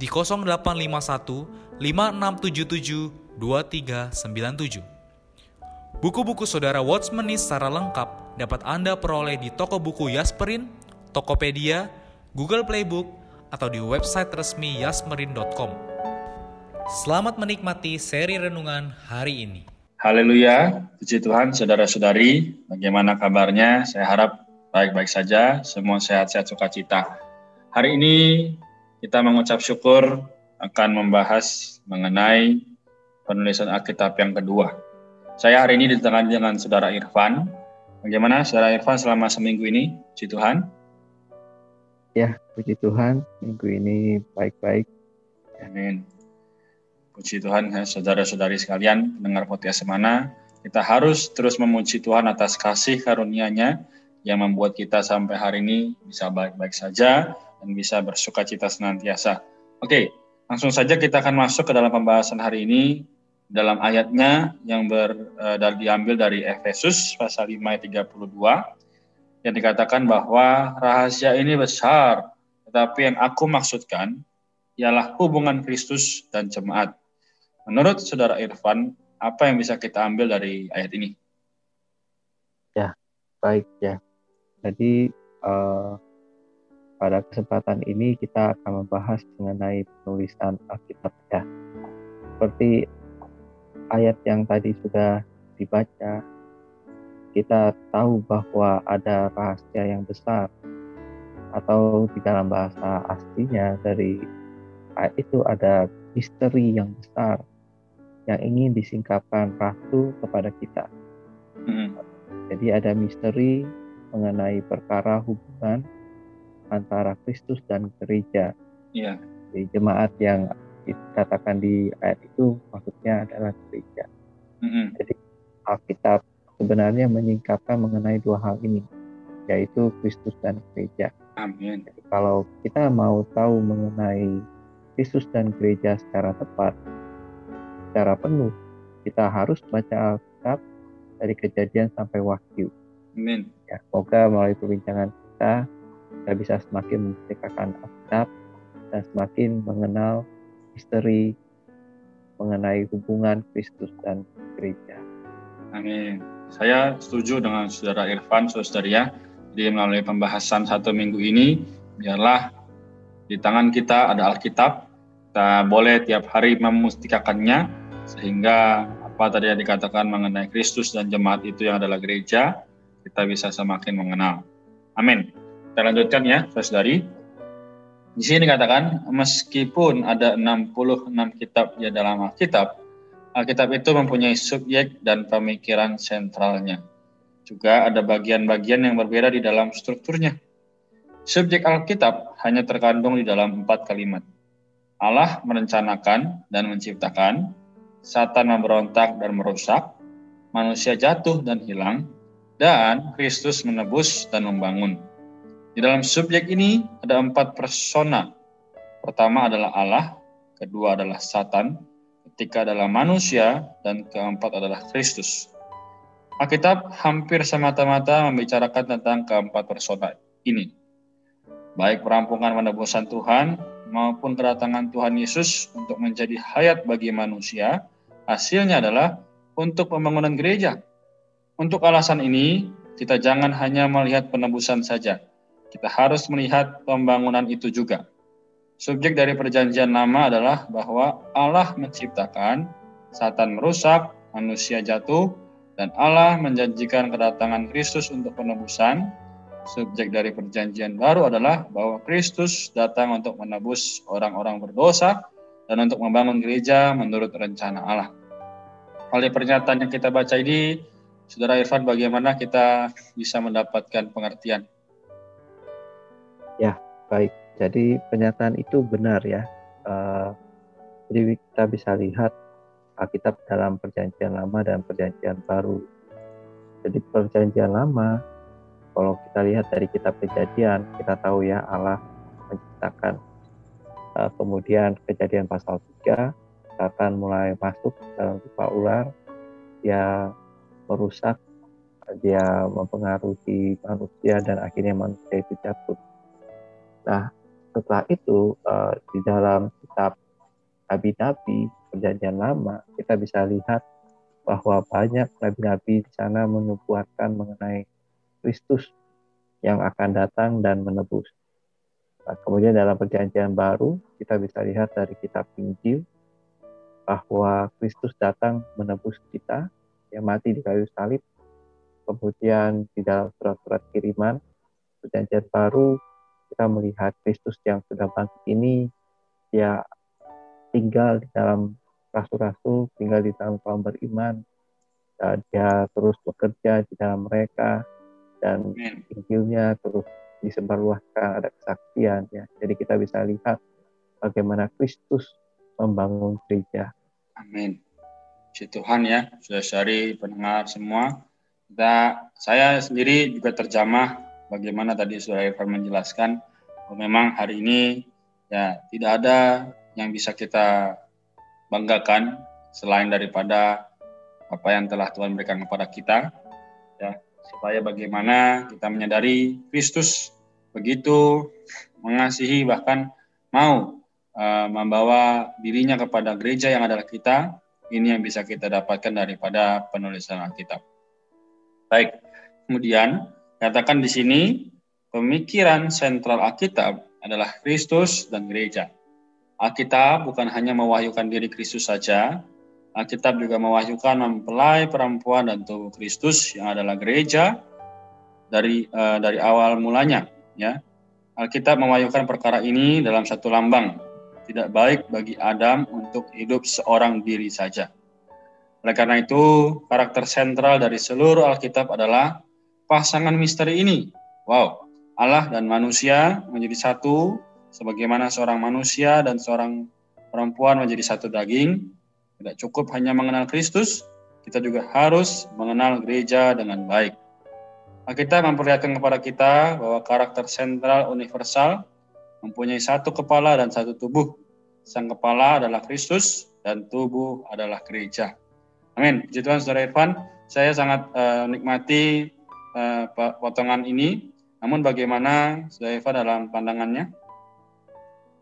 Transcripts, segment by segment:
di 0851 5677 2397. Buku-buku saudara Watchmeni secara lengkap dapat Anda peroleh di toko buku Yasmerin, Tokopedia, Google Playbook, atau di website resmi yasmerin.com. Selamat menikmati seri renungan hari ini. Haleluya, puji Tuhan saudara-saudari, bagaimana kabarnya? Saya harap baik-baik saja, semua sehat-sehat sukacita. Hari ini kita mengucap syukur akan membahas mengenai penulisan Alkitab yang kedua. Saya hari ini ditangani dengan Saudara Irfan. Bagaimana Saudara Irfan selama seminggu ini? Puji Tuhan. Ya, puji Tuhan, minggu ini baik-baik. Amin. Puji Tuhan, ya, saudara-saudari sekalian, dengar podcast semana, kita harus terus memuji Tuhan atas kasih karunia-Nya yang membuat kita sampai hari ini bisa baik-baik saja, dan bisa bersuka cita senantiasa. Oke, langsung saja kita akan masuk ke dalam pembahasan hari ini dalam ayatnya yang ber, uh, diambil dari Efesus pasal 5 ayat 32 yang dikatakan bahwa rahasia ini besar, tetapi yang aku maksudkan ialah hubungan Kristus dan jemaat. Menurut Saudara Irfan, apa yang bisa kita ambil dari ayat ini? Ya, baik ya. Jadi uh, pada kesempatan ini kita akan membahas mengenai penulisan Alkitab ya. Seperti ayat yang tadi sudah dibaca, kita tahu bahwa ada rahasia yang besar atau di dalam bahasa aslinya dari ayat itu ada misteri yang besar yang ingin disingkapkan ratu kepada kita. Hmm. Jadi ada misteri mengenai perkara hubungan antara Kristus dan gereja. Iya. Di jemaat yang dikatakan di ayat itu maksudnya adalah gereja. Mm-hmm. Jadi Alkitab sebenarnya menyingkapkan mengenai dua hal ini, yaitu Kristus dan gereja. Amin. Jadi kalau kita mau tahu mengenai Kristus dan gereja secara tepat, secara penuh, kita harus baca Alkitab dari kejadian sampai wahyu. Amin. Ya, semoga melalui perbincangan kita kita bisa semakin memerdekakan Alkitab dan semakin mengenal misteri mengenai hubungan Kristus dan gereja. Amin. Saya setuju dengan saudara Irfan, saudara Jadi melalui pembahasan satu minggu ini, biarlah di tangan kita ada Alkitab, kita boleh tiap hari memustikakannya, sehingga apa tadi yang dikatakan mengenai Kristus dan jemaat itu yang adalah gereja, kita bisa semakin mengenal. Amin. Kita lanjutkan ya, saudari. Di sini dikatakan, meskipun ada 66 kitab di dalam Alkitab, Alkitab itu mempunyai subjek dan pemikiran sentralnya. Juga ada bagian-bagian yang berbeda di dalam strukturnya. Subjek Alkitab hanya terkandung di dalam empat kalimat. Allah merencanakan dan menciptakan, Satan memberontak dan merusak, manusia jatuh dan hilang, dan Kristus menebus dan membangun. Di dalam subjek ini ada empat persona. Pertama adalah Allah, kedua adalah Satan, ketiga adalah manusia, dan keempat adalah Kristus. Alkitab hampir semata-mata membicarakan tentang keempat persona ini. Baik perampungan penebusan Tuhan maupun kedatangan Tuhan Yesus untuk menjadi hayat bagi manusia, hasilnya adalah untuk pembangunan gereja. Untuk alasan ini, kita jangan hanya melihat penebusan saja, kita harus melihat pembangunan itu juga. Subjek dari perjanjian lama adalah bahwa Allah menciptakan Satan merusak, manusia jatuh, dan Allah menjanjikan kedatangan Kristus untuk penebusan. Subjek dari perjanjian baru adalah bahwa Kristus datang untuk menebus orang-orang berdosa dan untuk membangun gereja menurut rencana Allah. Oleh pernyataan yang kita baca ini, Saudara Irfan, bagaimana kita bisa mendapatkan pengertian? Ya, baik. Jadi pernyataan itu benar ya. Uh, jadi kita bisa lihat Alkitab dalam perjanjian lama dan perjanjian baru. Jadi perjanjian lama, kalau kita lihat dari kitab kejadian, kita tahu ya Allah menciptakan. Uh, kemudian kejadian pasal 3, Satan mulai masuk dalam rupa ular, dia merusak, dia mempengaruhi manusia dan akhirnya manusia itu jatuh. Nah, setelah itu uh, di dalam kitab nabi-nabi perjanjian lama kita bisa lihat bahwa banyak nabi-nabi di sana menubuatkan mengenai Kristus yang akan datang dan menebus. Nah, kemudian dalam perjanjian baru kita bisa lihat dari kitab Injil bahwa Kristus datang menebus kita yang mati di kayu salib. Kemudian di dalam surat-surat kiriman perjanjian baru kita melihat Kristus yang sudah bangkit ini dia tinggal di dalam rasul-rasul, tinggal di dalam kaum beriman, dia terus bekerja di dalam mereka dan Injilnya terus disebarluaskan ada kesaksian ya. Jadi kita bisa lihat bagaimana Kristus membangun gereja. Amin. Puji Tuhan ya, sudah cari pendengar semua. Kita, saya sendiri juga terjamah bagaimana tadi sudah Irfan menjelaskan bahwa memang hari ini ya tidak ada yang bisa kita banggakan selain daripada apa yang telah Tuhan berikan kepada kita ya supaya bagaimana kita menyadari Kristus begitu mengasihi bahkan mau uh, membawa dirinya kepada gereja yang adalah kita ini yang bisa kita dapatkan daripada penulisan Alkitab. Baik, kemudian katakan di sini pemikiran sentral Alkitab adalah Kristus dan gereja. Alkitab bukan hanya mewahyukan diri Kristus saja, Alkitab juga mewahyukan mempelai perempuan dan tubuh Kristus yang adalah gereja dari uh, dari awal mulanya ya. Alkitab mewahyukan perkara ini dalam satu lambang tidak baik bagi Adam untuk hidup seorang diri saja. Oleh karena itu, karakter sentral dari seluruh Alkitab adalah pasangan misteri ini. Wow, Allah dan manusia menjadi satu, sebagaimana seorang manusia dan seorang perempuan menjadi satu daging. Tidak cukup hanya mengenal Kristus, kita juga harus mengenal gereja dengan baik. Alkitab memperlihatkan kepada kita bahwa karakter sentral universal mempunyai satu kepala dan satu tubuh. Sang kepala adalah Kristus dan tubuh adalah gereja. Amin. Puji Tuhan, Saudara Irfan. Saya sangat menikmati uh, potongan ini. Namun bagaimana Irfan dalam pandangannya?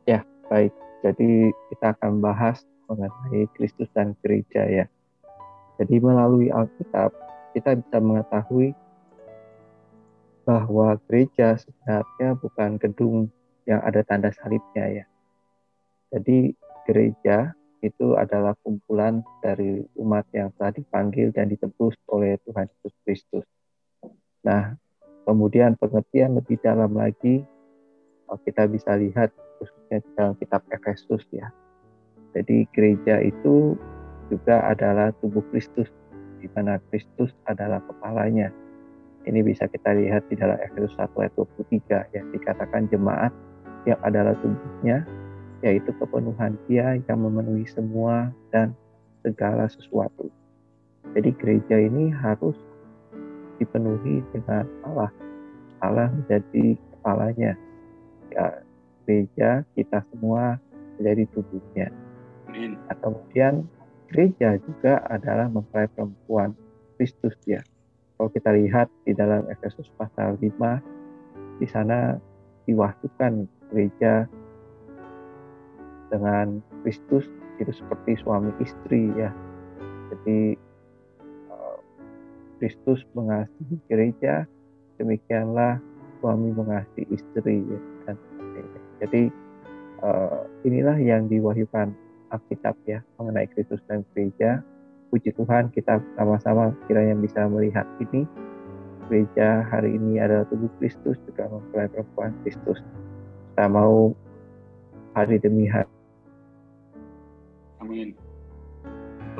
Ya, baik. Jadi kita akan bahas mengenai Kristus dan gereja ya. Jadi melalui Alkitab kita bisa mengetahui bahwa gereja sebenarnya bukan gedung yang ada tanda salibnya ya. Jadi gereja itu adalah kumpulan dari umat yang telah dipanggil dan ditebus oleh Tuhan Yesus Kristus. Kemudian pengertian lebih dalam lagi oh, kita bisa lihat khususnya di dalam kitab Efesus ya. Jadi gereja itu juga adalah tubuh Kristus di mana Kristus adalah kepalanya. Ini bisa kita lihat di dalam Efesus 1 ayat 23 yang dikatakan jemaat yang adalah tubuhnya, yaitu kepenuhan dia yang memenuhi semua dan segala sesuatu. Jadi gereja ini harus dipenuhi dengan Allah. Allah menjadi kepalanya. Ya, gereja kita semua menjadi tubuhnya. Nah, kemudian gereja juga adalah mempelai perempuan Kristus ya. Kalau kita lihat di dalam Efesus pasal 5, di sana diwahyukan gereja dengan Kristus itu seperti suami istri ya. Jadi eh, Kristus mengasihi gereja, demikianlah suami mengasihi istri ya. Dan jadi uh, inilah yang diwahyukan Alkitab ya mengenai Kristus dan gereja. Puji Tuhan kita sama-sama kiranya bisa melihat ini. Gereja hari ini adalah tubuh Kristus juga mempelai perempuan Kristus. Kita mau hari demi hari. Amin.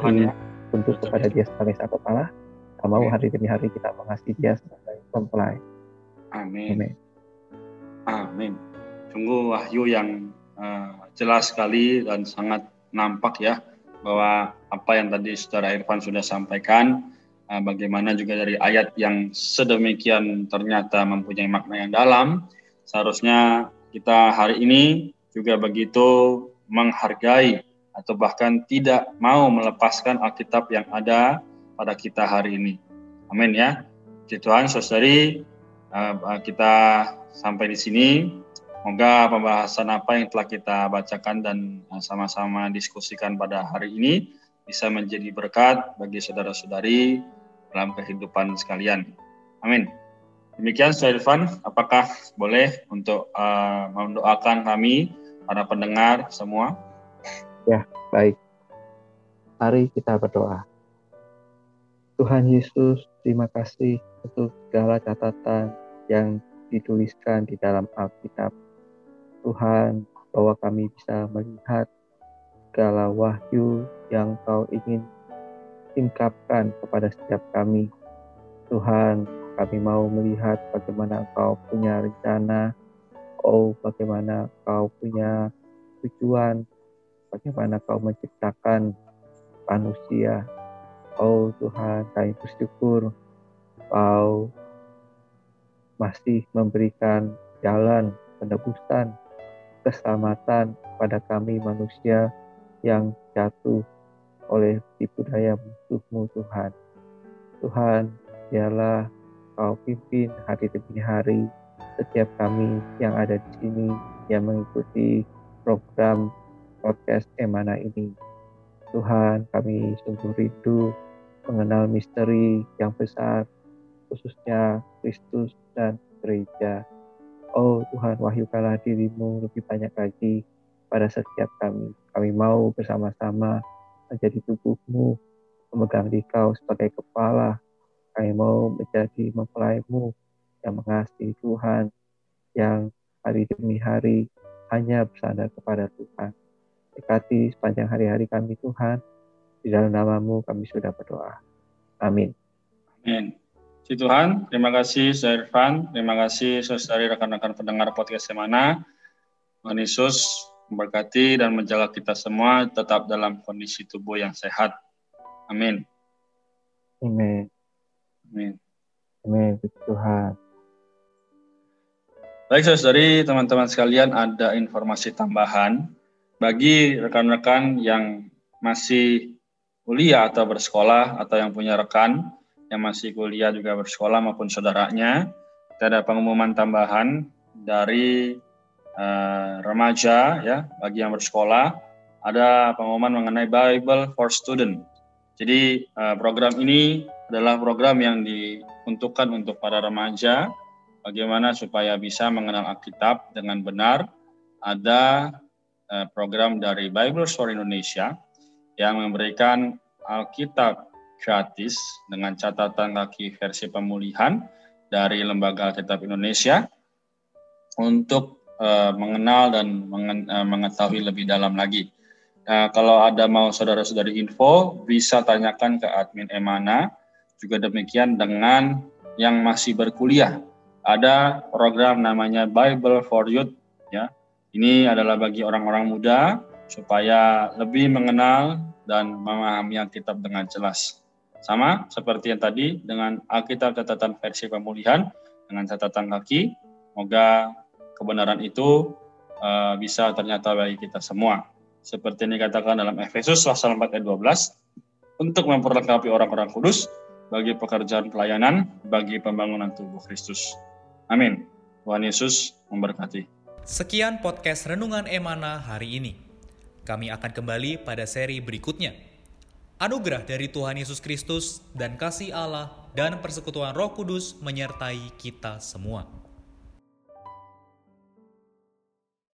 Tuhan ya. Untuk kepada dia sebagai sang kepala. Kita mau hari demi hari kita mengasihi dia sebagai mempelai. Amin. Amin. Amin. Sungguh wahyu yang uh, jelas sekali dan sangat nampak ya bahwa apa yang tadi Saudara Irfan sudah sampaikan, uh, bagaimana juga dari ayat yang sedemikian ternyata mempunyai makna yang dalam, seharusnya kita hari ini juga begitu menghargai atau bahkan tidak mau melepaskan Alkitab yang ada pada kita hari ini. Amin ya. Puji Tuhan, saudari, uh, kita sampai di sini. Semoga pembahasan apa yang telah kita bacakan dan uh, sama-sama diskusikan pada hari ini bisa menjadi berkat bagi saudara-saudari dalam kehidupan sekalian. Amin. Demikian, Saudara Irfan, apakah boleh untuk uh, mendoakan kami, para pendengar semua? Ya, baik. Mari kita berdoa. Tuhan Yesus, terima kasih segala catatan yang dituliskan di dalam Alkitab Tuhan, bahwa kami bisa melihat segala wahyu yang Kau ingin tingkapkan kepada setiap kami. Tuhan, kami mau melihat bagaimana Kau punya rencana, oh bagaimana Kau punya tujuan, bagaimana Kau menciptakan manusia. Oh Tuhan, kami bersyukur Kau masih memberikan jalan penebusan keselamatan pada kami manusia yang jatuh oleh tipu daya musuhmu Tuhan. Tuhan, biarlah kau pimpin hari demi hari setiap kami yang ada di sini yang mengikuti program podcast Emana ini. Tuhan, kami sungguh rindu mengenal misteri yang besar, khususnya Kristus dan gereja. Oh Tuhan, wahyukanlah dirimu lebih banyak lagi pada setiap kami. Kami mau bersama-sama menjadi tubuhmu, memegang dikau sebagai kepala. Kami mau menjadi mempelaimu yang mengasihi Tuhan, yang hari demi hari hanya bersandar kepada Tuhan. Dekati sepanjang hari-hari kami Tuhan, di dalam namamu kami sudah berdoa. Amin. Amin. Puji Tuhan, terima kasih Saudara Irfan, terima kasih saudari rekan-rekan pendengar podcast Semana. Tuhan Yesus memberkati dan menjaga kita semua tetap dalam kondisi tubuh yang sehat. Amin. Amin. Amin. Amin, Tuhan. Baik saudari, teman-teman sekalian ada informasi tambahan bagi rekan-rekan yang masih kuliah atau bersekolah atau yang punya rekan yang masih kuliah juga bersekolah maupun saudaranya. Kita ada pengumuman tambahan dari uh, remaja ya bagi yang bersekolah ada pengumuman mengenai Bible for Student. Jadi uh, program ini adalah program yang diuntukkan untuk para remaja bagaimana supaya bisa mengenal Alkitab dengan benar. Ada uh, program dari Bible for Indonesia yang memberikan Alkitab gratis dengan catatan kaki versi pemulihan dari Lembaga Alkitab Indonesia untuk uh, mengenal dan mengen, uh, mengetahui lebih dalam lagi. Nah, kalau ada mau saudara-saudari info, bisa tanyakan ke admin Emana. Juga demikian dengan yang masih berkuliah. Ada program namanya Bible for Youth. Ya, ini adalah bagi orang-orang muda supaya lebih mengenal dan memahami Alkitab dengan jelas. Sama seperti yang tadi dengan Alkitab catatan versi pemulihan dengan catatan kaki. Semoga kebenaran itu uh, bisa ternyata bagi kita semua. Seperti yang dikatakan dalam Efesus pasal 4 ayat 12 untuk memperlengkapi orang-orang kudus bagi pekerjaan pelayanan bagi pembangunan tubuh Kristus. Amin. Tuhan Yesus memberkati. Sekian podcast Renungan Emana hari ini. Kami akan kembali pada seri berikutnya. Anugerah dari Tuhan Yesus Kristus dan kasih Allah dan persekutuan Roh Kudus menyertai kita semua.